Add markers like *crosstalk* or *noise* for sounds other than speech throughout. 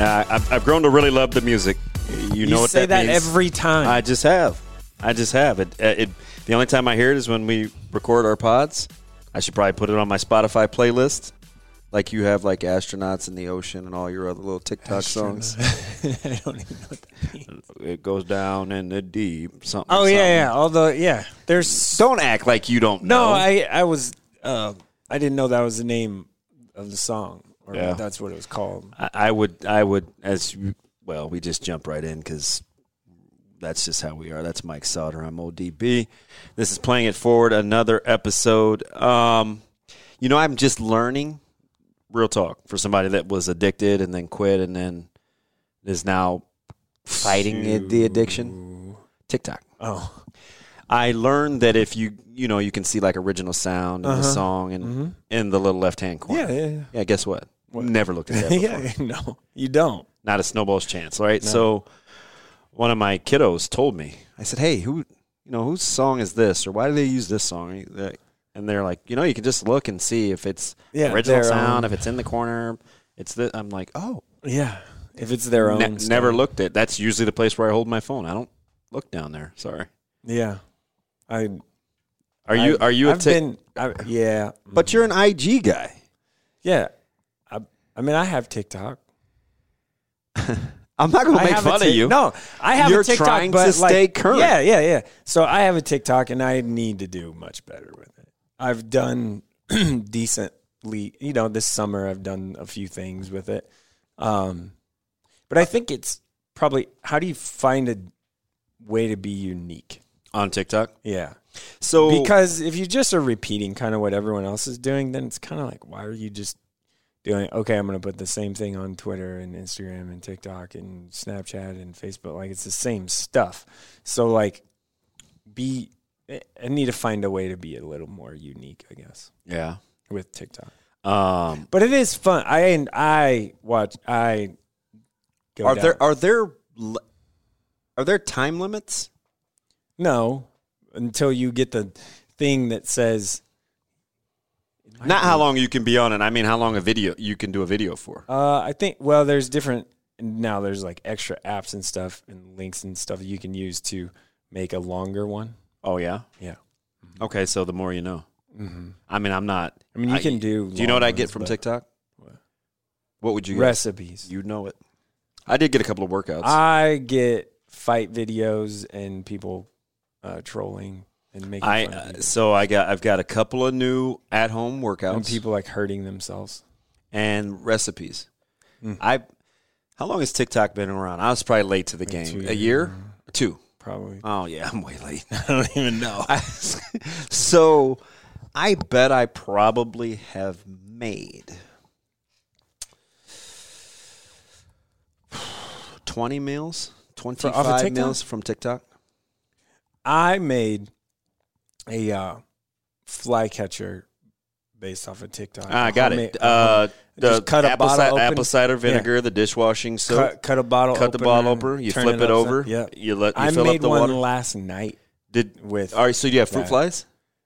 Uh, I've, I've grown to really love the music. You know You what say that, that means. every time. I just have. I just have it. Uh, it. The only time I hear it is when we record our pods. I should probably put it on my Spotify playlist, like you have, like astronauts in the ocean and all your other little TikTok songs. *laughs* I don't even know what that means. It goes down in the deep. Something. Oh something. yeah, yeah. Although yeah, there's Don't act like you don't know no. know. I I was uh, I didn't know that was the name of the song or Yeah. that's what it was called. I, I would. I would. As you, well, we just jump right in because that's just how we are. That's Mike Sautter. I'm ODB. This is playing it forward. Another episode. Um, you know, I'm just learning. Real talk for somebody that was addicted and then quit and then is now fighting it- the addiction. TikTok. Oh, I learned that if you you know you can see like original sound in the song and in the little left hand corner. Uh-huh. yeah, yeah, Yeah. Guess what? Never looked at that. yeah. *laughs* Before. yeah. No, you don't. Not a snowball's chance, right? So one of my kiddos told me. I said, "Hey, who you know whose song is this, or why do they use this song?" And they're like, "You know, you can just look and see if it's Yeah, original sound, own. if it's in the corner. It's the." I'm like, "Oh, Yeah, if it's their own. ne- never looked at. It. That's usually the place where I hold my phone. I don't look down there. Sorry. Yeah, I. Are you I- are you a I've been. I, yeah, But you're mm. an IG guy. yeah. I. Mean, I have TikTok. I'm not going to make fun of you. No, I have You're a TikTok, trying but to like- stay current. Yeah, yeah, yeah. So I have a TikTok, and I need to do much better with it. I've done *clears throat* decently, you know. This summer, I've done a few things with it, um, but I think it's probably how do you find a way to be unique? on TikTok. Yeah, So because if you just are repeating kind of what everyone else is doing, then it's kind of like, why are you just doing? Okay, I'm going to put the same thing on Twitter and Instagram and TikTok and Snapchat and Facebook. Like it's the same stuff. So like, be I need to find a way to be a little more unique, I guess, yeah. with TikTok. Um, But it is fun. I and I watch. I go are down- there are there are there time limits? no until you get the thing that says Not how long you can be on it. I mean, how long a video you can do a video for. Uh, I think well, there's different now. There's like extra apps and stuff and links and stuff that you can use to make a longer one. Oh yeah. Yeah, Okay, so the more you know. mm-hmm. I mean, I'm not. I mean you can do. Do you know what I get from TikTok? What? What would you get? recipes. You know it. I did get a couple of workouts. I get fight videos and people uh, trolling and making I of uh, so I got I've got a couple of new at home workouts and people like hurting themselves. and recipes. Mm. I how long has TikTok been around? I was probably late to the game. A year? Two. Probably. Oh yeah, I'm way late. *laughs* I don't even know. *laughs* so I bet I probably have made *sighs* 20 meals, 25 TikTok? meals from TikTok. I made a uh, fly catcher based off of TikTok. Ah, I got it. Uh, the Just cut a apple, bottle ci- open. apple cider vinegar, the dishwashing soap. cut, cut a bottle. cut the opener, bottle open. You turn flip it, upside- over. Yeah, You let you I fill made up the one water. last night Did with all right? So do you have fruit that. flies?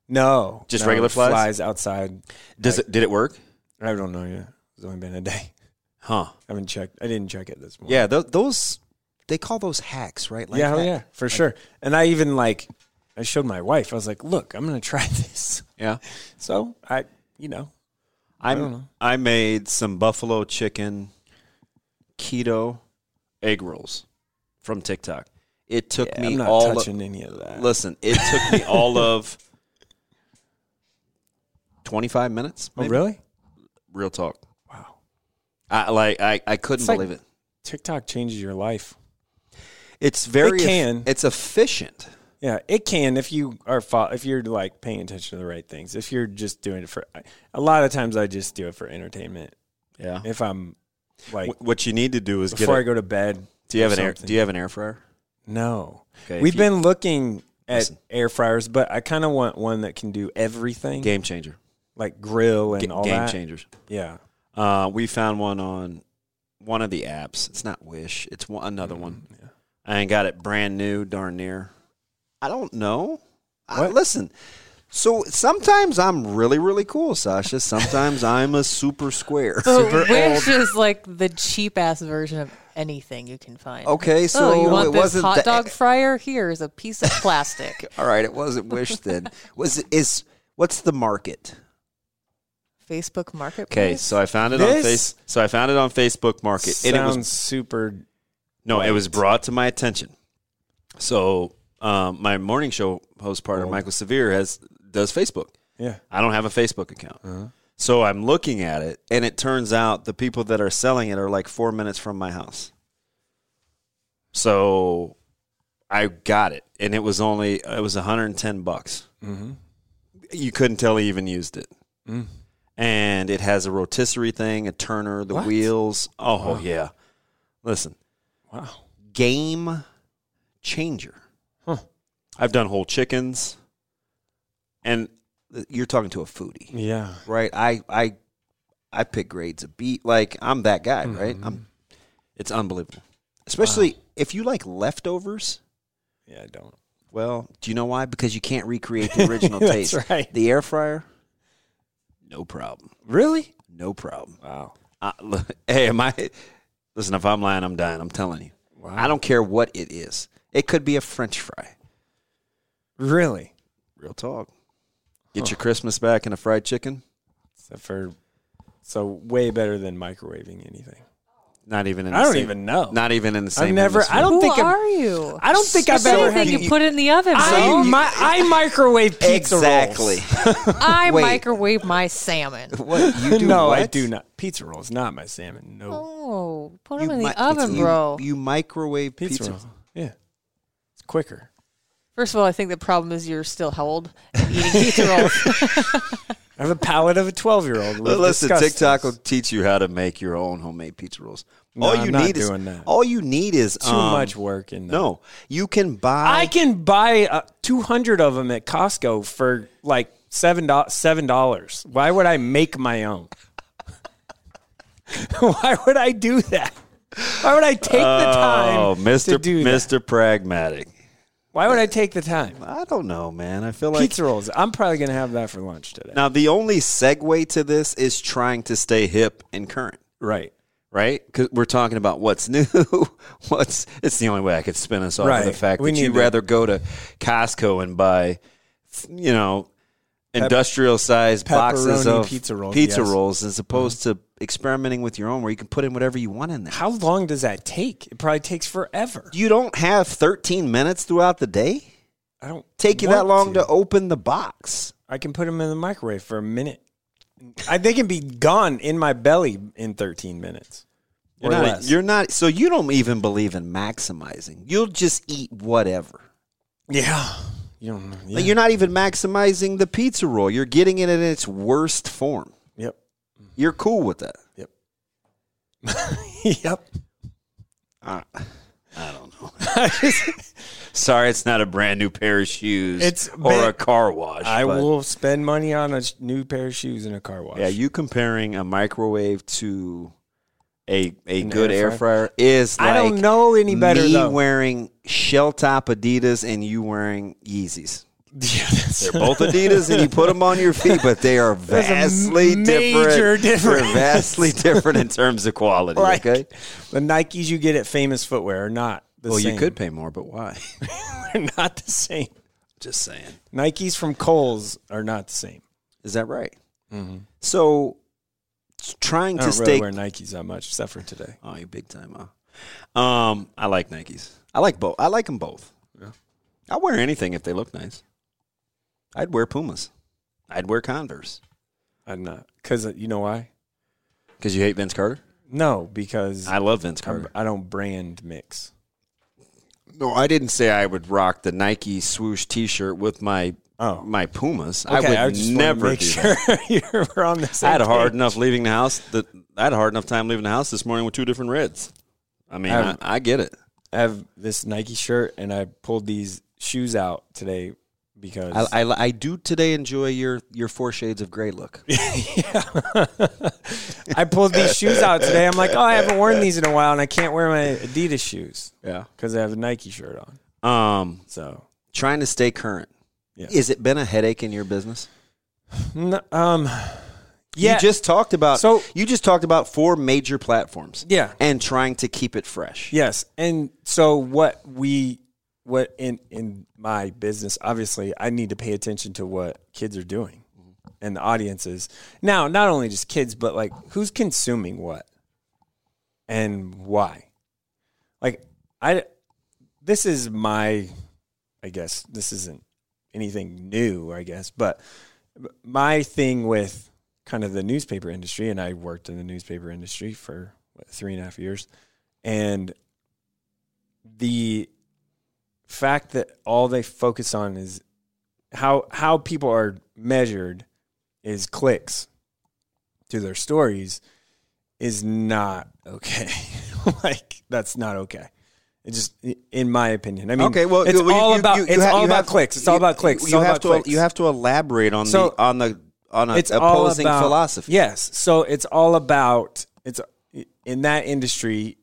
no, Just no, regular flies? Flies outside. Does it? Did it work? I don't know yet. It's only been a day. *laughs* Huh? I haven't checked. I didn't check it this morning. Yeah. Th- those they call those hacks, right? Like yeah, oh yeah, for sure. And I even like, I showed my wife. I was like, "Look, I'm gonna try *laughs* this." Yeah. So I, you know, I'm, don't know. I made some buffalo chicken keto egg rolls from TikTok. It took yeah, me I'm not all. of- touching any of that. listen, it took me all of twenty five minutes. oh, really? Real talk. Wow. I like I, I couldn't It's like- believe it. TikTok changes your life. It's very It can. it's efficient. Yeah, it can if you are fo- if you're like paying attention to the right things. If you're just doing it for a lot of times I just do it for entertainment. Yeah. If I'm like Wh- what you need to do is get before a- I go to bed. Do you have or an air do you have an air fryer? No. Okay, We've you- been looking at Listen. air fryers, but I kind of want one that can do everything, Game changer. like grill and Ga- all game that. changers. Yeah. Uh, we found one on one of the apps. It's not Wish. It's one, another one. Mm, Yeah. I ain't got it brand new, darn near. I don't know. I, listen. So sometimes I'm really, really cool, Sasha. Sometimes *laughs* I'm a super square. But Wish is like the cheap ass version of anything you can find. Okay, so oh, you want it this wasn't hot the- dog fryer? Here's a piece of plastic. *laughs* All right, it wasn't Wish then. Was it is what's the market? Facebook Marketplace. Okay, so I found it on This face. So I found it on Facebook Market, and it Sounds was super. No, it was brought to my attention. So um, my morning show host partner, Oh. Michael Severe, has does Facebook. Yeah. I don't have a Facebook account. Uh-huh. So I'm looking at it, and it turns out the people that are selling it are like four minutes from my house. So I got it, and it was only it was 110 bucks. Mm-hmm. You couldn't tell he even used it. Mm. And it has a rotisserie thing, a turner, the What? wheels. Oh Wow. yeah. Listen, Wow. game changer. Huh. I've done whole chickens, and you're talking to a foodie, Yeah. right? I I I pick grades of beat. Like I'm that guy, right? Mm-hmm. I'm. It's unbelievable, especially if you like leftovers. Yeah, I don't. Well, do you know why? Because you can't recreate the *laughs* original That's taste. right. The air fryer, no problem, Really? no problem. Wow. Uh, look, *laughs* hey, am I? Listen, if I'm lying, I'm dying. I'm telling you. Wow. I don't care what it is. It could be a French fry. Really? Real talk. Get your Christmas back in a fried chicken. Except for, so way better than microwaving anything. Not even in. The same I don't same, even know. Not even in the same. I've never. hemisphere. I don't Who think. I'm, are you? I don't think I've If ever anything, had. you put it in the oven, I, bro. mi- I *laughs* microwave pizza exactly. rolls. *laughs* I Wait. microwave my salmon. *laughs* what you do? no, I what? do not. Pizza rolls, not my salmon. No Oh, put You them in mi- the oven, you- bro. You microwave pizza, pizza. rolls. Yeah, it's quicker. First of all, I think the problem is you're still how old eating pizza rolls. *laughs* *laughs* I have a palate of a twelve-year-old. Well, Listen, TikTok will teach you how to make your own homemade pizza rolls. No, all I'm you not need is that. all you need is too um, much work in that. No, you can buy. I can buy uh, two hundred of them at Costco for like seven do- seven dollars. Why would I make my own? *laughs* Why would I do that? Why would I take the time Oh, Mister to do that? Mister Pragmatic. Why would I take the time? I don't know, man. I feel like Pizza rolls. I'm probably gonna have that for lunch today. now the only segue to this is trying to stay hip and current. Right. right? Because we're talking about what's *laughs* new. what's it's the only way I could spin us off of the Right. fact We that you'd to- rather go to Costco and buy, you know, industrial sized boxes of pizza rolls, pizza yes. rolls as opposed to experimenting with your own, where you can put in whatever you want in there. How long does that take? It probably takes forever. You don't have 13 minutes throughout the day. I don't Take you that long to. open the box. I can put them in the microwave for a minute. I they can be gone in my belly in 13 minutes. You're or not, less. you're not. So you don't even believe in maximizing. You'll just eat whatever. yeah. You don't. Yeah. Like, you're not even maximizing the pizza roll. You're getting it in its worst form. yep. You're cool with that. Yep. *laughs* yep. I, I don't know. *laughs* Sorry, it's not a brand new pair of shoes It's or been- a car wash. I will spend money on a new pair of shoes and a car wash. Yeah, you comparing a microwave to a a An good air fryer, is like I don't know any better, me though. wearing shell top Adidas and you wearing Yeezys. *laughs* Yeah, They're both Adidas, and you put them on your *laughs* feet, but they are vastly different. difference. They're vastly *laughs* different in terms of quality. Like, okay. The Nikes you get at Famous Footwear are not the Well, same. you could pay more, but why? They're not the same. Just saying. Nikes from Kohl's are not the same. Is that right? Mm-hmm. So, s- trying I to really stay. wear Nikes that much, except for today. oh, you big time, huh? Um, I like Nikes. I like both. I like them both. Yeah. I'll wear anything if they look nice. I'd wear Pumas. I'd wear Converse. I'm not because you know why? Because you hate Vince Carter? No, because I love Vince I'm- Carter. I don't brand mix. No, I didn't say I would rock the Nike swoosh T-shirt with my Oh. my Pumas. Okay, I would just never make sure *laughs* you were on the same I had a hard page. enough leaving the house. That I had a hard enough time leaving the house this morning with two different reds. I mean, I, I get it. I have this Nike shirt, and I pulled these shoes out today because I, I, I do today enjoy your your four shades of gray look. *laughs* *laughs* I pulled these shoes out today. I'm like, oh, I haven't worn these in a while, and I can't wear my Adidas shoes Yeah. because I have a Nike shirt on. Um, So, trying to stay current. Yeah. Is it been a headache in your business? n- um, yeah, You just talked about So- you just talked about four major platforms. Yeah. And trying to keep it fresh. Yes, and so what we what in in my business, obviously, I need to pay attention to what kids are doing and the audiences. Now, not only just kids, but like who's consuming what and why. Like I, this is my, I guess this isn't anything new, I guess, but my thing with kind of the newspaper industry, and I worked in the newspaper industry for what, three and a half years, and the fact that all they focus on is how how people are measured is clicks to their stories is not okay. *laughs* like that's not okay. It just, in my opinion, I mean, Okay, well, it's you- all you- about you it's all about clicks. It's all about clicks. You have to clicks. you have to elaborate on So- the on the on a it's opposing about- philosophy. Yes. So it's all about it's in that industry,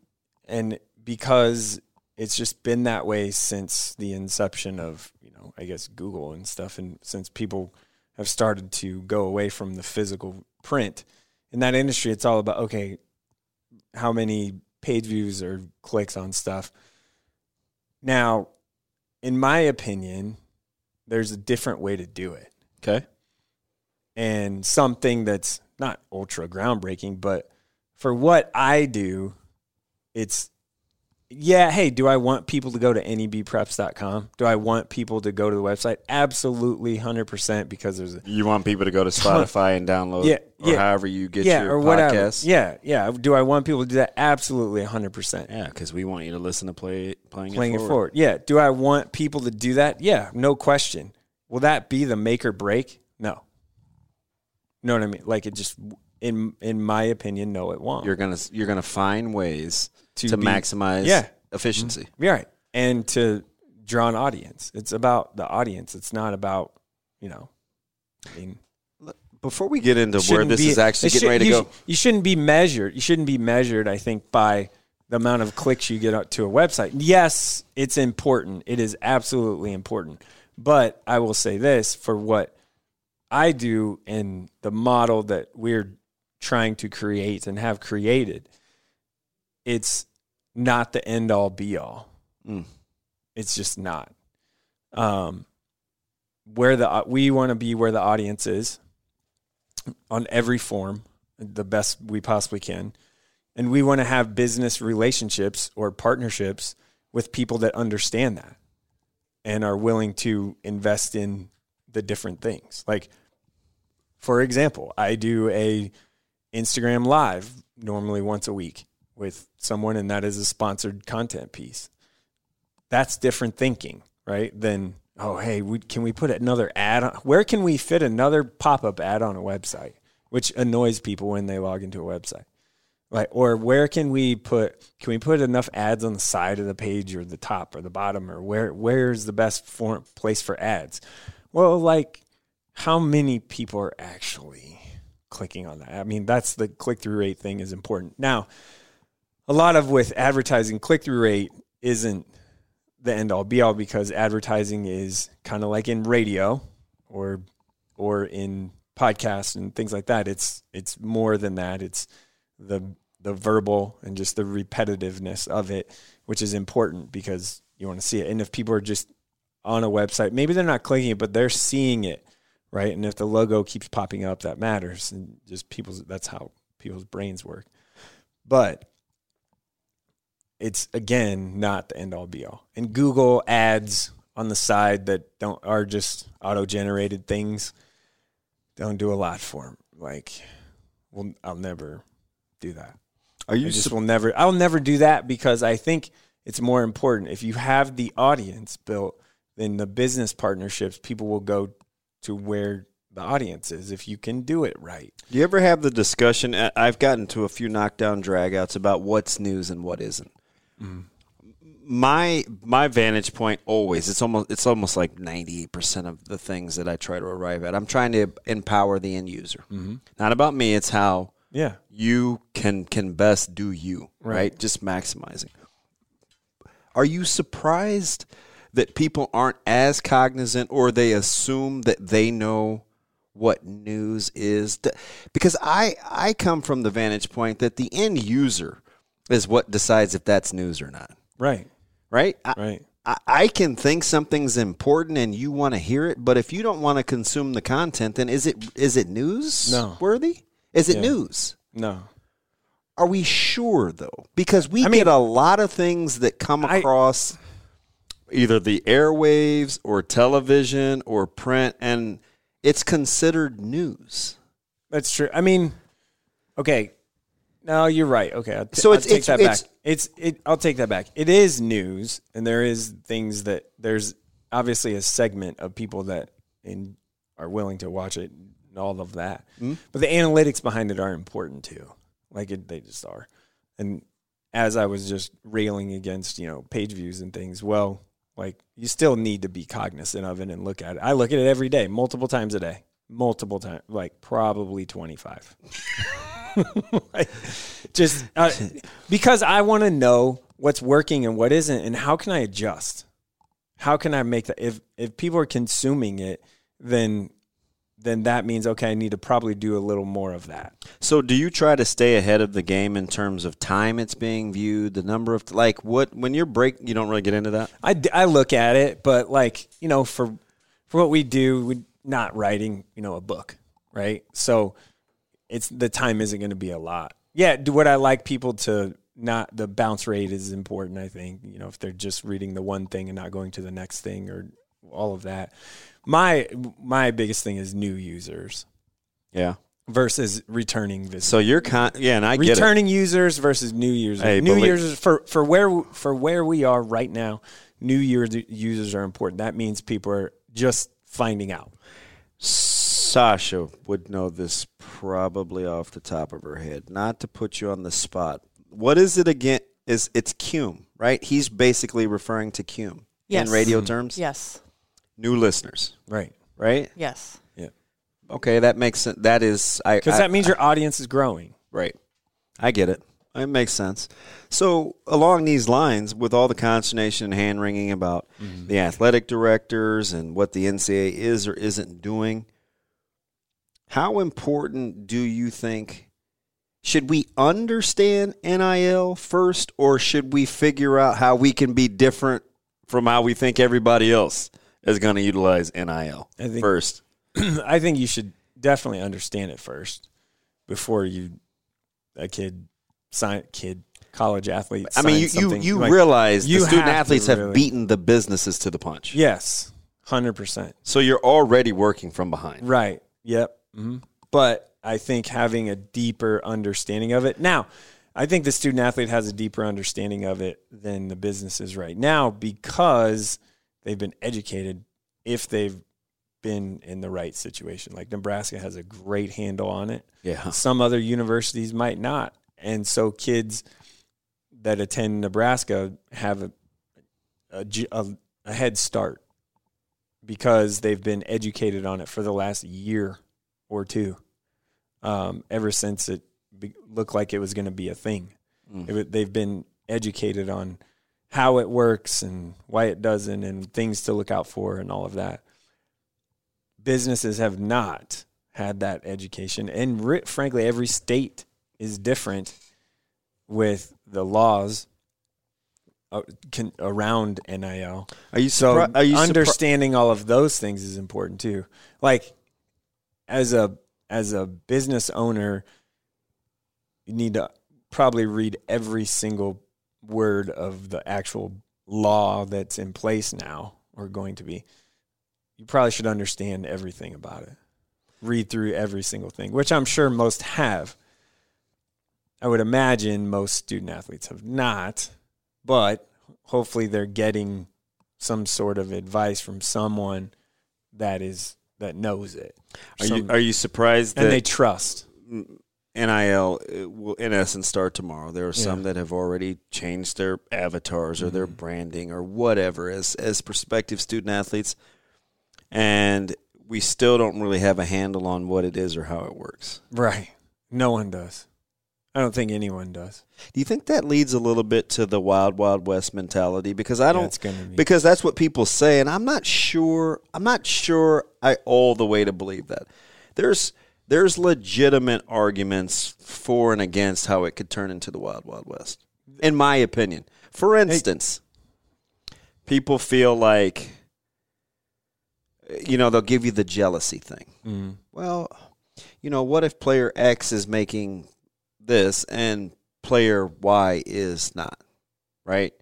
and because it's just been that way since the inception of you know I guess Google and stuff, and since people have started to go away from the physical print in that industry, it's all about okay, how many page views or clicks on stuff. Now, in my opinion, there's a different way to do it Okay. and something that's not ultra groundbreaking, but for what I do, it's yeah, hey, do I want people to go to nebpreps.com? Do I want people to go to the website? Absolutely 100% because there's a You want people to go to *laughs* Spotify and download Yeah, or yeah. however you get yeah, your or whatever. podcasts. Yeah, yeah. Do I want people to do that? Absolutely 100%. Yeah, because we want you to listen to play playing, Playing it it forward. forward. Yeah. Do I want people to do that? Yeah, no question. Will that be the make or break? No. You know what I mean? Like it just in in my opinion, no, it won't. You're gonna you're gonna find ways to, To be- maximize Yeah. efficiency. Mm-hmm. You're right. And to draw an audience. It's about the audience. It's not about, you know, I mean, Before we get into where this be- is actually getting should- ready to you go, You shouldn't be measured. You shouldn't be measured, I think, by the amount of clicks you get to a website. Yes, it's important. It is absolutely important. But I will say this for what I do and the model that we're trying to create and have created, it's not the end all be all. Mm. It's just not. Um, where the we want to be where the audience is on every form, the best we possibly can, and we want to have business relationships or partnerships with people that understand that and are willing to invest in the different things. Like, for example, I do a Instagram live normally once a week with someone, and that is a sponsored content piece. That's different thinking, right? Than oh, hey, we, can we put another ad? On, where can we fit another pop up ad on a website, which annoys people when they log into a website? Like, or where can we put? Can we put enough ads on the side of the page, or the top, or the bottom, or where? Where's the best form, place for ads? Well, like, how many people are actually clicking on that? I mean, that's the click through rate thing is important. Now, a lot of with advertising, click through rate isn't the end all be all because advertising is kind of like in radio or or in podcasts and things like that. It's it's more than that. It's the the verbal and just the repetitiveness of it, which is important because you want to see it. And if people are just on a website, maybe they're not clicking it, but they're seeing it, right? And if the logo keeps popping up, that matters. And just people's that's how people's brains work. But it's again not the end all be all. And Google ads on the side that don't are just auto generated things don't do a lot for them. Like, well, I'll never do that. Are you I just sup- will never. I'll never do that because I think it's more important. If you have the audience built, then the business partnerships, people will go to where the audience is. If you can do it right, Do you ever have the discussion? I've gotten to a few knockdown dragouts about what's news and what isn't. Mm-hmm. My my vantage point always it's almost it's almost like ninety eight percent of the things that I try to arrive at. I'm trying to empower the end user. Mm-hmm. Not about me. It's how yeah, you can can best do you right, Right. just maximizing are you surprised that people aren't as cognizant or they assume that they know what news is because i i come from the vantage point that the end user is what decides if that's news or not right, right I, right. I, I can think something's important and you want to hear it but if you don't want to consume the content then is it is it news No. worthy is it Yeah. news No, are we sure though? Because we I mean- get a lot of things that come I- across either the airwaves or television or print, and it's considered news. that's true. I mean, okay. No, you're right. Okay, I'll, t- So I'll it's- take it's- that it's- back. It's it. I'll take that back. It is news, and there is things that there's obviously a segment of people that in, are willing to watch it and all of that. Mm-hmm. But the analytics behind it are important too. Like it, they just are. And as I was just railing against, you know, page views and things, well, like you still need to be cognizant of it and look at it. I look at it every day, multiple times a day, multiple times, like probably 25. *laughs* like, just uh, because I want to know what's working and what isn't, and how can I adjust? How can I make that? If if people are consuming it, then then that means okay, I need to probably do a little more of that. So, do you try to stay ahead of the game in terms of time it's being viewed, the number of like what when you're break? You don't really get into that. I, I look at it, but like you know, for for what we do, we're not writing you know a book, right? So it's the time isn't going to be a lot. Yeah, do would I like people to not the bounce rate is important. I think you know if they're just reading the one thing and not going to the next thing or all of that. My my biggest thing is new users Yeah. versus returning visitors. So you're con. Yeah, and I get it. returning users versus new users. Hey, new believe- users for for where for where we are right now. New year users are important. That means people are just finding out. Sasha would know this probably off the top of her head. Not to put you on the spot. What is it again? Is it's Cume, right? He's basically referring to Cume Yes. in radio hmm. terms. Yes. New listeners, Right. right? Yes. Yeah. Okay, that makes sense. That is, I Because that means your audience is growing. Right. I get it. It makes sense. So, along these lines, with all the consternation and hand wringing about mm-hmm. the athletic directors and what the NCAA is or isn't doing, how important do you think? Should we understand NIL first, or should we figure out how we can be different from how we think everybody else is going to utilize NIL I think- first? *clears throat* I think you should definitely understand it first before you a kid sign kid college athlete. I mean, you you, you Like, realize you the student have athletes have really- beaten the businesses to the punch. yes, hundred percent. So you're already working from behind. Right. Yep. hmm But I think having a deeper understanding of it now, I think the student athlete has a deeper understanding of it than the businesses right now because they've been educated if they've been in the right situation. Like Nebraska has a great handle on it. Yeah. Some other universities might not. And so kids that attend Nebraska have a head start because they've been educated on it for the last year or two, um, ever since it be, looked like it was going to be a thing. It they've been educated on how it works and why it doesn't and things to look out for and all of that. Businesses have not had that education. And ri- frankly, every state is different with the laws uh, can, around NIL. Are you So surpri- are you surpri- understanding all of those things is important too. Like as a as a business owner, you need to probably read every single word of the actual law that's in place now or going to be. You probably should understand everything about it. Read through every single thing, which I'm sure most have. I would imagine most student athletes have not, but hopefully they're getting some sort of advice from someone that is that knows it. Are you are you surprised and that they trust. Mm, NIL will in essence start tomorrow? There are some Yeah. that have already changed their avatars or their Mm-hmm. branding or whatever as as prospective student athletes, and we still don't really have a handle on what it is or how it works. Right. No one does. I don't think anyone does. Do you think that leads a little bit to the wild wild west mentality? Because I don't gonna be. because that's what people say, and I'm not sure. I'm not sure I all the way to believe that. There's there's legitimate arguments for and against how it could turn into the wild wild west, in my opinion. For instance, people feel like you know they'll give you the jealousy thing. Mm. Well, you know, what if player X is making this and player Y is not, right?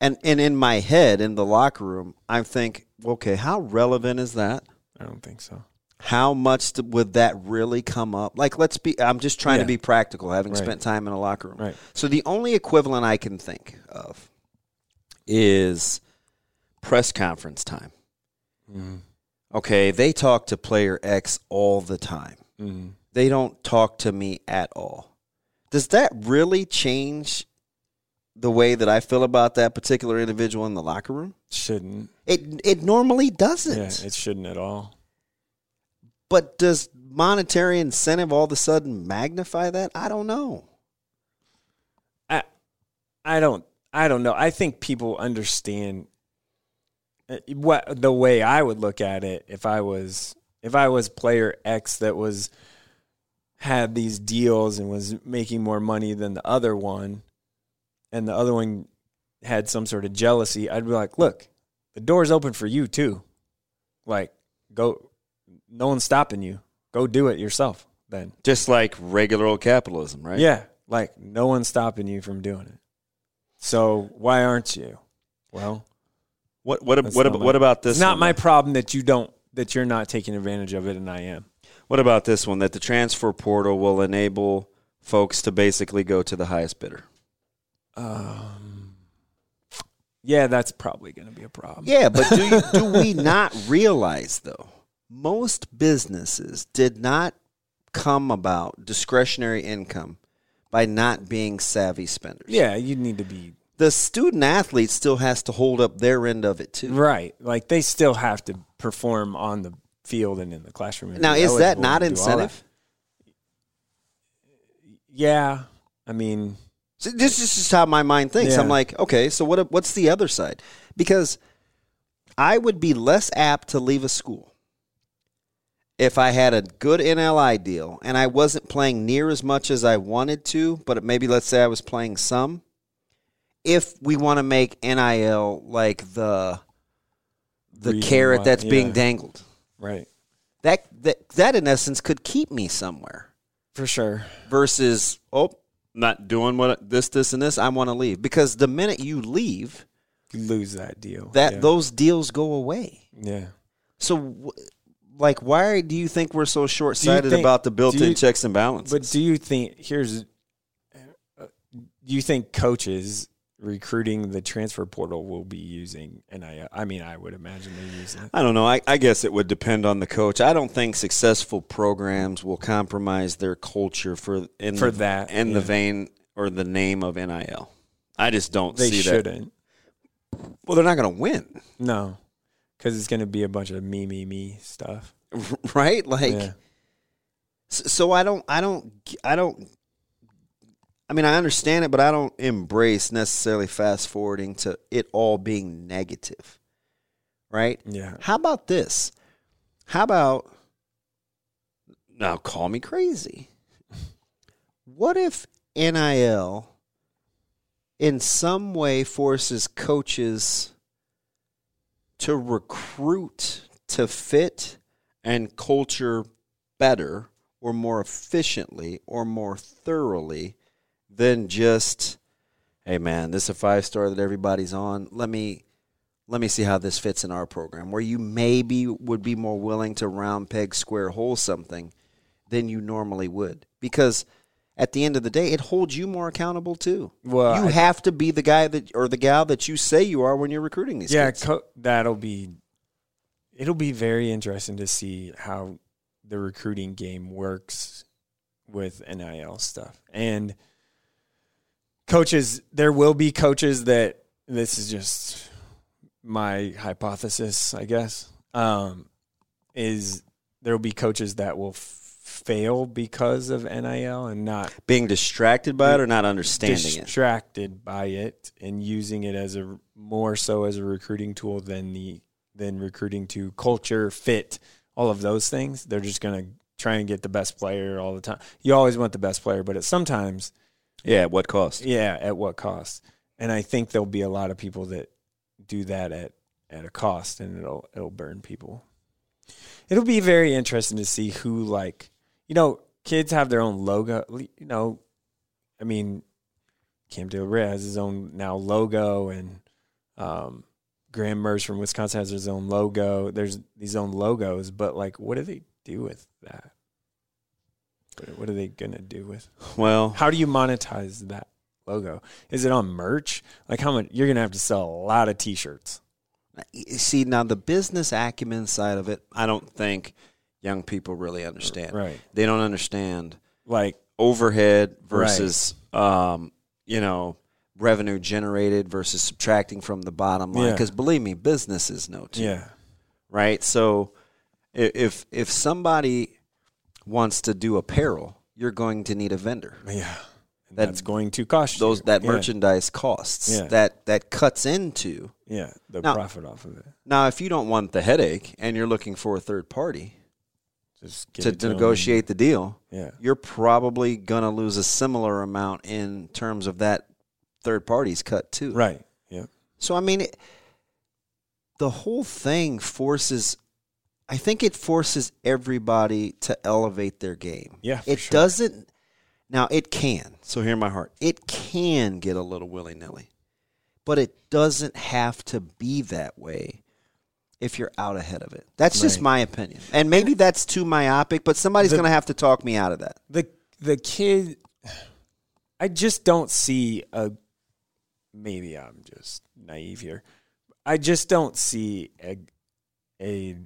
And and in my head, in the locker room, I think, okay, how relevant is that? I don't think so. How much would that really come up? Like, let's be. I'm just trying to be practical, having Right. spent time in a locker room. Right. So the only equivalent I can think of is press conference time. Mm. Okay, they talk to player X all the time. Mm. they don't talk to me at all. Does that really change the way that I feel about that particular individual in the locker room? Shouldn't. It it normally doesn't. Yeah, it shouldn't at all. But does monetary incentive all of a sudden magnify that? I don't know. I I don't I don't know. I think people understand uh, what the way I would look at it if I was if I was player X that was had these deals and was making more money than the other one and the other one had some sort of jealousy, I'd be like, "Look, the door's open for you too. Like go no one's stopping you. Go do it yourself then." Just like regular old capitalism, right? Yeah, like no one's stopping you from doing it. So why aren't you? Well, What what That's what, not ab- my- what about this? it's not one, my though? problem that you don't that you're not taking advantage of it, and I am. What about this one? That the transfer portal will enable folks to basically go to the highest bidder. Um, yeah, that's probably going to be a problem. Yeah, but do you, do we not realize though? Most businesses did not come about discretionary income by not being savvy spenders. yeah, you need to be The student athlete still has to hold up their end of it too. right. Like they still have to perform on the field and in the classroom. Now, is that not all that. incentive? Yeah, I mean, So this is just how my mind thinks. Yeah. I'm like, okay, so what? What's the other side? Because I would be less apt to leave a school if I had a good NLI deal and I wasn't playing near as much as I wanted to, but maybe let's say I was playing some. If we want to make NIL like the the Reason carrot why- that's being dangled, right that that that in essence could keep me somewhere for sure. versus oh not doing what this this and this I want to leave because the minute you leave You lose that deal. that yeah. those deals go away yeah. so like why do you think we're so short-sighted think- about the built-in you- checks and balances But do you think here's uh, do you think coaches recruiting the transfer portal will be using NIL? I I mean, I would imagine they use it. I don't know. I, I guess it would depend on the coach. I don't think successful programs will compromise their culture for in For the, that, in the vein or the name of NIL. I just don't They see shouldn't. that. Well, they're not going to win, No, because it's going to be a bunch of me, me, me stuff. *laughs* right? Like, yeah. So I don't I don't I don't I mean I understand it but I don't embrace necessarily fast forwarding to it all being negative. Right? Yeah. How about this? How about now call me crazy. What if NIL in some way forces coaches to recruit to fit and culture better or more efficiently or more thoroughly than just hey man this is a five star that everybody's on. Let me let me see how this fits in our program. Where you maybe would be more willing to round peg square hole something than you normally would. Because at the end of the day, it holds you more accountable too. Well, you I- have to be the guy that or the gal that you say you are when you're recruiting these yeah, co- that'll be. It'll be very interesting to see how the recruiting game works with NIL stuff and coaches. There will be coaches that this is just my hypothesis, I guess. Um, is there will be coaches that will f- fail because of NIL and not Being distracted by it or not understanding it. distracted by it and using it as a more so as a recruiting tool than the than recruiting to culture fit all of those things they're just going to try and get the best player all the time you always want the best player but it sometimes Yeah, at what cost? yeah at what cost and i think there'll be a lot of people that do that at at a cost and it'll it'll burn people it'll be very interesting to see who like you know kids have their own logo you know i mean Cam Taylor Britt has his own now logo, and um, Graham Mertz from Wisconsin has his own logo. There's these own logos, but like, what do they do with that? What- What are they gonna do with? *laughs* Well, How do you monetize that logo? Is it on merch? Like, how much? You're gonna have to sell a lot of T-shirts. see now the business acumen side of it, I don't think young people really understand. Right. They don't understand Like, overhead versus um, you know revenue generated versus subtracting from the bottom line. Yeah. Because believe me, businesses know too. yeah, right? So if if somebody wants to do apparel, you're going to need a vendor. yeah. And That- that's going to cost you. Those that Yeah. merchandise costs Yeah. that that cuts into. Yeah, the Now- profit off of it. Now, if you don't want the headache and you're looking for a third party Give to negotiate the deal, Yeah. you're probably gonna lose a similar amount in terms of that third party's cut too. Right. Yeah. So I mean, it, the whole thing forces. I think it forces everybody to elevate their game. Yeah, it sure. doesn't. Now it can. So hear my heart. It can get a little willy nilly, but it doesn't have to be that way. If you're out ahead of it, that's just my opinion, and maybe that's too myopic. But somebody's The- going to have to talk me out of that. the the kid I just don't see a maybe I'm just naive here. I just don't see a a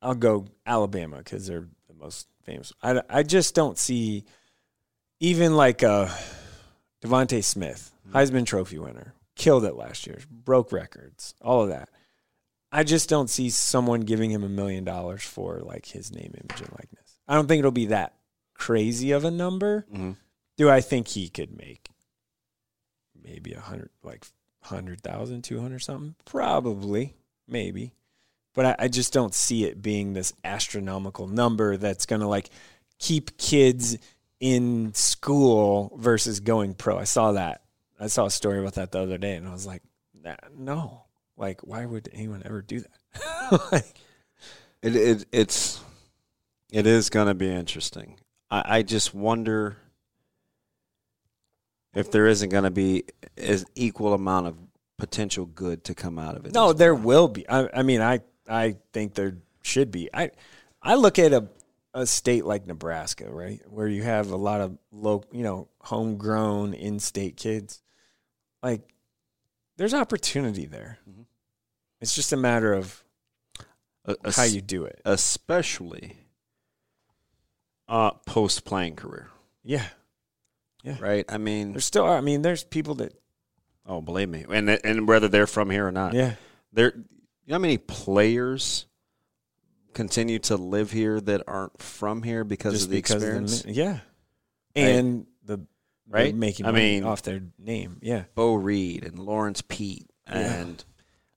I'll go Alabama cuz they're the most famous. I, I just don't see even like uh, a DeVonta Smith, hmm. Heisman Trophy winner, killed it last year, broke records, all of that. I just don't see someone giving him a million dollars for like his name, image, and likeness. I don't think it'll be that crazy of a number. Mhm. Do I think he could make maybe a hundred, like hundred thousand, two hundred something? Probably, maybe. But I, I just don't see it being this astronomical number that's going to like keep kids in school versus going pro. I saw that. I saw a story about that the other day, and I was like, nah, no. Like, why would anyone ever do that? *laughs* *laughs* like, It, it it's it is going to be interesting. I, I just wonder if there isn't going to be an equal amount of potential good to come out of it. No, there well. will be. I, I mean, I I think there should be. I I look at a a state like Nebraska, right, where you have a lot of low, you know, homegrown in-state kids. Like, there's opportunity there. Mhm. It's just a matter of a how you do it. especially uh, post playing career, Yeah, yeah. right? I mean, there still are. I mean, there's people that. oh, believe me, and and whether they're from here or not, Yeah, there. You know how many players continue to live here that aren't from here because just of the because experience? of the, yeah, and they're Right? making I mean- off their name. Yeah. Bo Reed and Lawrence Pete Yeah. and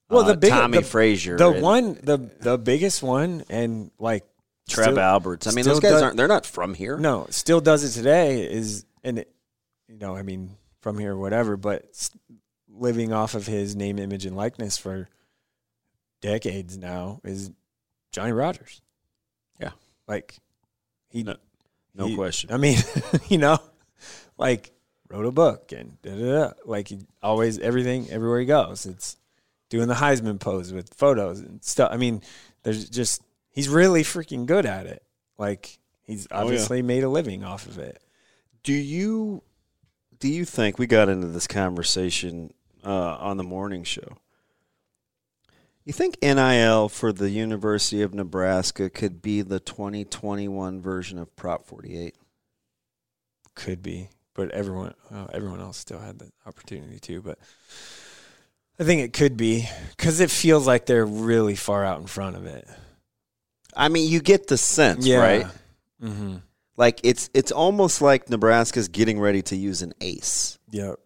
Well, uh, the big- Tommy the- Frazier, The and one, the the biggest one, and like Trev still- Alberts. I mean, those guys does- aren't. They're not from here. No, still does it today. Is and it, you know, I mean, from here, or whatever. But living off of his name, image, and likeness for decades now is Johnny Rodgers. Yeah. like he, No- no he- question. I mean, *laughs* you know, like wrote a book and da, da, da. like he always everything everywhere he goes. It's doing the Heisman pose with photos and stuff. I mean, there's just he's really freaking good at it. Like he's Oh, yeah. obviously made a living off of it. Do you do you think we got into this conversation uh, on the morning show? You think NIL for the University of Nebraska could be the 2021 version of Prop 48? Could be, but everyone uh, everyone else still had the opportunity to. But I think it could be because it feels like they're really far out in front of it. I mean, you get the sense, right? Mm-hmm. Like it's it's almost like Nebraska's getting ready to use an ace. Yep.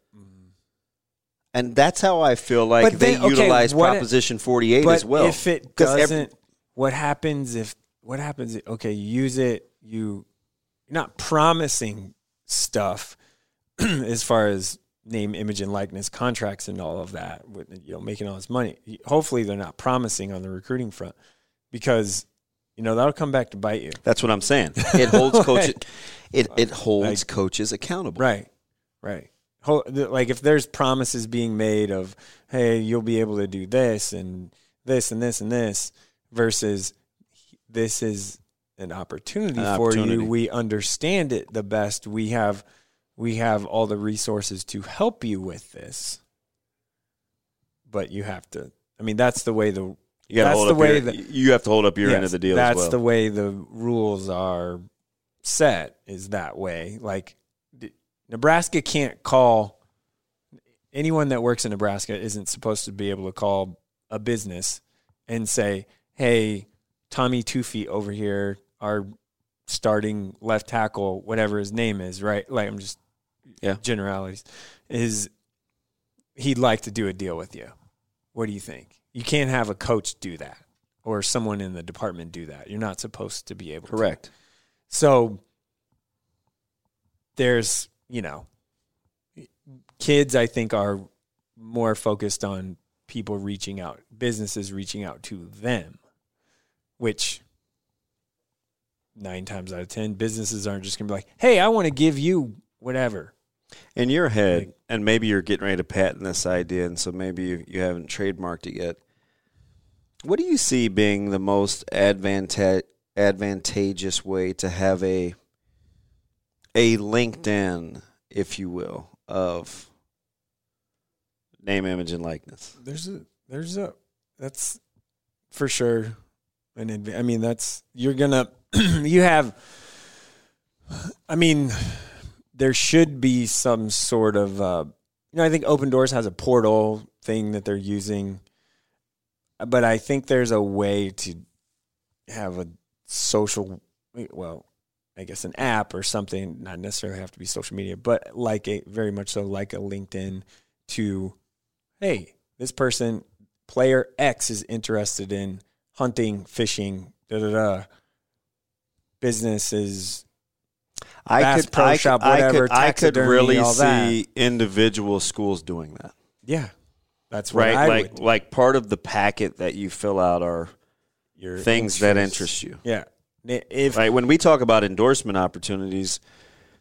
And that's how I feel like But they then- okay, utilize what- Proposition 48 as well. if it doesn't, what happens if what happens? If, okay, you use it. You you're not promising stuff *clears throat* as far as name, image, and likeness contracts and all of that. With you know making all this money. Hopefully, they're not promising on the recruiting front because you know that'll come back to bite you. That's what I'm saying. *laughs* It holds coaches. It it holds Like- coaches accountable. Right, right. Like if there's promises being made of, hey, you'll be able to do this and this and this and this, versus this is an opportunity An for you. We understand it the best. We have we have all the resources to help you with this, but you have to. I mean, that's the way the You got to That's hold the up way your, that- you have to hold up your end of the deal That's as well. the way the rules are set. Is that way? Like d- Nebraska can't call anyone that works in Nebraska isn't supposed to be able to call a business and say, "Hey, Tommy Two Feet over here, our starting left tackle, whatever his name is, right? Like I'm just Yeah. generalities. Is he'd like to do a deal with you? What do you think? You can't have a coach do that or someone in the department do that. You're not supposed to be able to. Correct. So there's, you know, kids I think are more focused on people reaching out, businesses reaching out to them, which nine times out of 10, businesses aren't just going to be like, hey, I want to give you whatever. In your head, Like- and maybe you're getting ready to patent this idea, and so maybe you, you haven't trademarked it yet. What do you see being the most advanta- advantageous way to have a a LinkedIn, if you will, of name, image, and likeness? There's a, there's a, that's for sure an adva- I mean, that's, you're going to, *clears throat* you have, I mean, there should be some sort of, uh, you know, I think Opendorse has a portal thing that they're using, but I think there's a way to have a social, well, I guess an app or something, not necessarily have to be social media, but like a very much so like a LinkedIn to, hey, this person, player X is interested in hunting, fishing, da da da. Business is I Bass could, Pro I Shop, could, I whatever, could, I could really all that. see individual schools doing that. yeah, that's Right, I like would like part of the packet that you fill out are Your things that interest you. Yeah, if Right. When we talk about endorsement opportunities,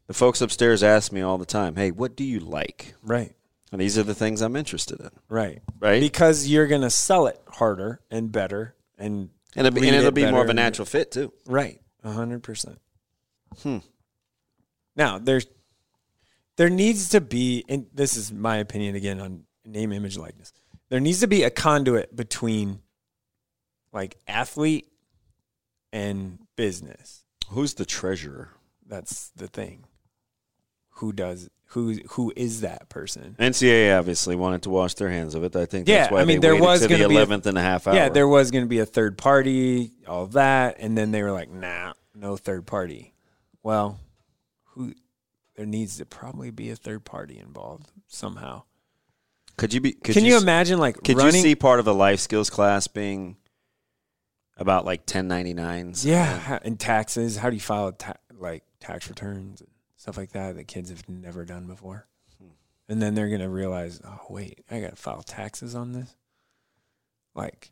the folks upstairs ask me all the time, "Hey, what do you like?" right, And these are the things I'm interested in. right, Right. because you're gonna sell it harder and better and and it'll be, and it'll it be more of a natural fit too. Right, a hundred percent. Hmm. Now there's there needs to be, and this is my opinion again on name, image, likeness. There needs to be a conduit between like athlete and business. Who's the treasurer? That's the thing. Who does who who is that person? NCAA obviously wanted to wash their hands of it. I think Yeah, that's why I mean, they there was to the 11th and a half hour. Yeah, there was going to be a third party, all that, and then they were like, "Nah, no third party." Well, who? There needs to probably be a third party involved somehow. Could you be? Could Can you, s- imagine like Could running? you see part of the life skills class being about like 1099s? yeah, and taxes. How do you file ta- like tax returns and stuff like that that kids have never done before? Hmm. And then they're gonna realize, oh wait, I got to file taxes on this. Like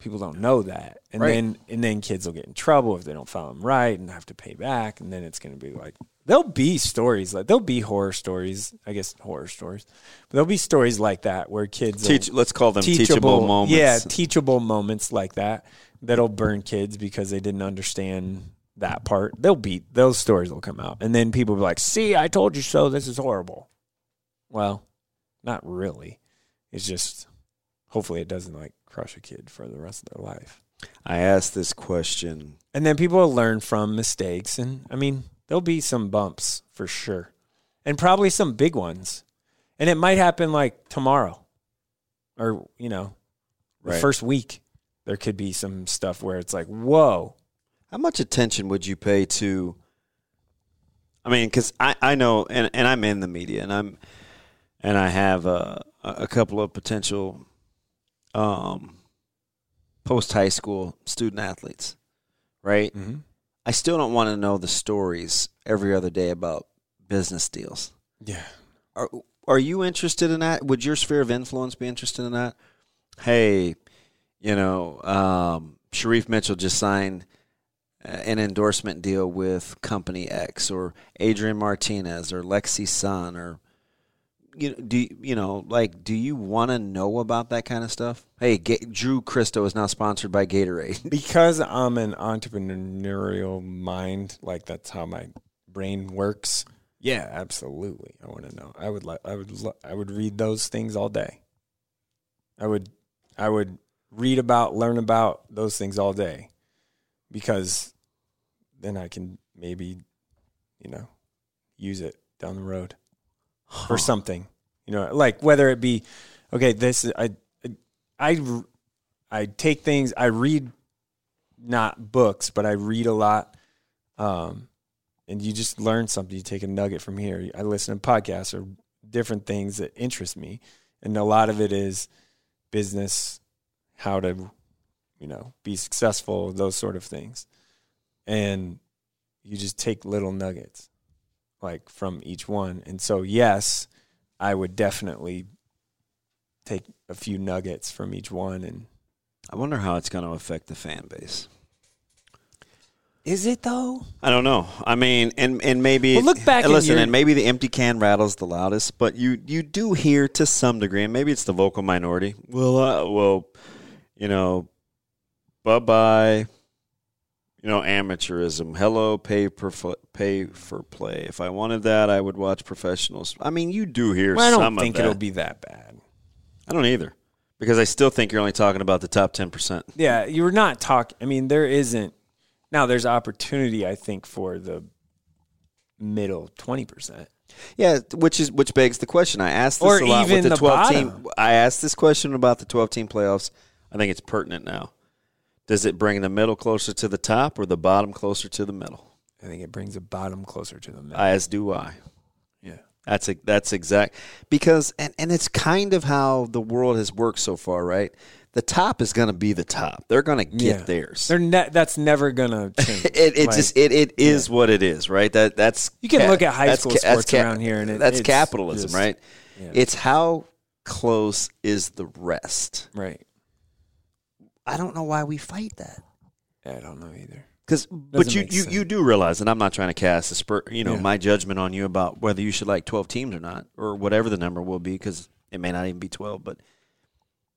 people don't know that, and Right. then and then kids will get in trouble if they don't file them right and have to pay back, and then it's gonna be like there'll be stories like there'll be horror stories, I guess horror stories, but there'll be stories like that where kids will- Teach. Let's call them teachable, moments. yeah, teachable moments like that that'll burn kids because they didn't understand that part. They'll be those stories will come out, and then people will be like, "See, I told you so. This is horrible." Well, not really. It's just hopefully it doesn't like crush a kid for the rest of their life. I asked this question. And then people will learn from mistakes, and I mean, there'll be some bumps for sure, and probably some big ones, and it might happen like tomorrow, or you know, the Right. first week. There could be some stuff where it's like, whoa, How much attention would you pay to? I mean, because I, I know, and, and I'm in the media, and I'm, and I have a, a couple of potential, um, post high school student athletes, right? mm-hmm. I still don't want to know the stories every other day about business deals. yeah, Are are you interested in that? Would your sphere of influence be interested in that? Hey, you know, um, Sharif Mitchell just signed uh, an endorsement deal with Company X, or Adrian Martinez, or Lexi Sun, or you know, do you, know, like, do you want to know about that kind of stuff? Hey, Ga- Drew Christo is now sponsored by Gatorade. *laughs* because I'm an entrepreneurial mind, like that's how my brain works. Yeah, absolutely. I want to know. I would like. I would. lo- I would read those things all day. I would. I would read about, learn about those things all day, because then I can maybe, you know, use it down the road for something. You know, like whether it be, okay, this I, I, I take things. I read not books, but I read a lot. Um, and you just learn something. You take a nugget from here. I listen to podcasts or different things that interest me, and a lot of it is business, how to, you know, be successful, those sort of things, and you just take little nuggets, like from each one. And so, yes, I would definitely take a few nuggets from each one and I wonder how it's going to affect the fan base. Is it though? I don't know. I mean, and and maybe Well, look back and listen, your- and maybe the empty can rattles the loudest, but you you do hear to some degree, and maybe it's the vocal minority. Well, uh, well, you know, bye bye. You know, amateurism. Hello, pay per fo- pay for play. If I wanted that, I would watch professionals. I mean, you do hear Well, I don't think it'll be that bad. I don't either, because I still think you're only talking about the top ten percent. Yeah, you're not talking. I mean, there isn't. Now, there's opportunity, I think, for the middle twenty percent. Yeah, which is which begs the question. I asked this Or a lot even with the, the twelve team. I asked this question about the twelve team playoffs. I think it's pertinent now. Does it bring the middle closer to the top or the bottom closer to the middle? I think it brings the bottom closer to the middle. As do I. yeah, That's a, that's exact because and, and it's kind of how the world has worked so far, right? The top is going to be the top. They're going to get yeah. theirs. They're ne- that's never gonna *laughs* change. it it Like, just it, it is what it is, right? That that's You can ca- look at high school ca- sports around here and it- that's capitalism, just- right? yeah. It's how close is the rest. right. I don't know why we fight that. I don't know either. Because, but you, you, sense. you do realize, and I'm not trying to cast a spur, you know, Yeah. my judgment on you about whether you should like 12 teams or not, or whatever the number will be, because it may not even be 12. But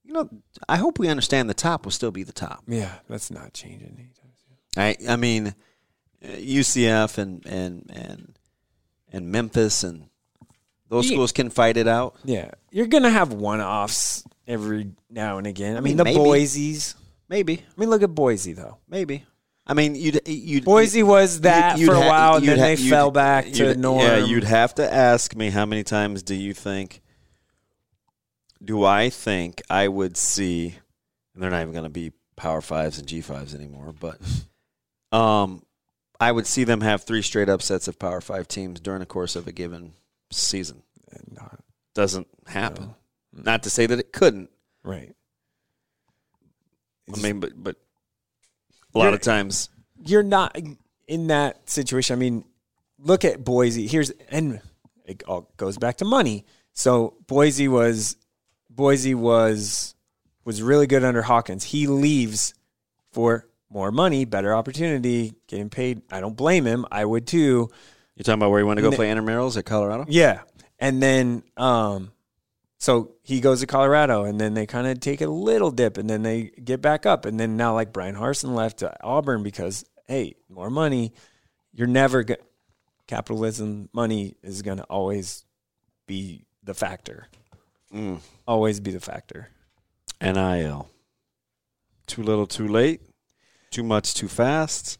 you know, I hope we understand the top will still be the top. Yeah, that's not changing anytime soon. I, I mean, uh, UCF and and and and Memphis and those Yeah. schools can fight it out. Yeah, you're gonna have one offs every now and again. I, mean, mean, the maybe. Boise's. Maybe, I mean, look at Boise though. maybe. I mean, you'd you'd Boise was that you'd for a while, and then ha- they fell back to you'd- norm. Yeah, you'd have to ask me how many times do you think? Do I think I would see? And they're not even going to be Power Fives and G Fives anymore, but um, I would see them have three straight upsets of Power Five teams during the course of a given season. Not- Doesn't happen. no. Not to say that it couldn't. right. I mean, but but a lot of times, you're not in that situation. I mean, look at Boise. Here's and it all goes back to money. So Boise was Boise was was really good under Hawkins. He leaves for more money, better opportunity, getting paid. I don't blame him. I would too. you're talking about where you want to go play intramurals at Colorado. Yeah. And then um so he goes to Colorado and then they kind of take a little dip and then they get back up and then now like Bryan Harsin left to Auburn because hey, more money. You're never going capitalism, money is going to always be the factor. Mm. Always be the factor. NIL. Too little, too late. Too much, too fast.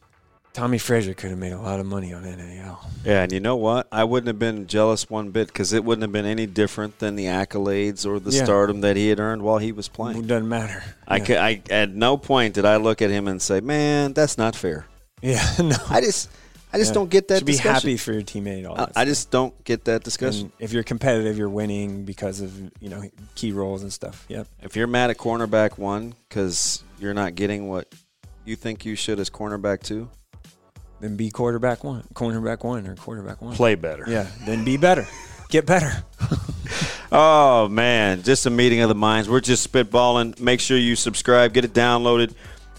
Tommie Frazier could have made a lot of money on NIL. Yeah, and you know what? I wouldn't have been jealous one bit because it wouldn't have been any different than the accolades or the Yeah. stardom that he had earned while he was playing. It doesn't matter. I, yeah. ca- I at no point did I look at him and say, "Man, that's not fair." yeah, *laughs* no. I just, I just Yeah. don't get that. Should be happy for your teammate. All I, that I just don't get that discussion. And if you're competitive, you're winning because of you know key roles and stuff. Yep. If you're mad at cornerback one because you're not getting what you think you should as cornerback two, Then be quarterback one, cornerback one, or quarterback one. play better. Yeah. Then be better. Get better. *laughs* Oh man, just a meeting of the minds. We're just spitballing. Make sure you subscribe, get it downloaded.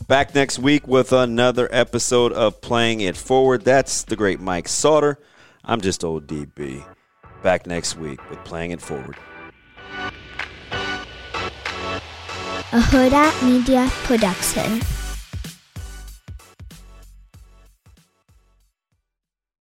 Back next week with another episode of Playing It Forward. That's the great Mike Sautter. I'm just old DB. Back next week with Playing It Forward. a Huda Media Production.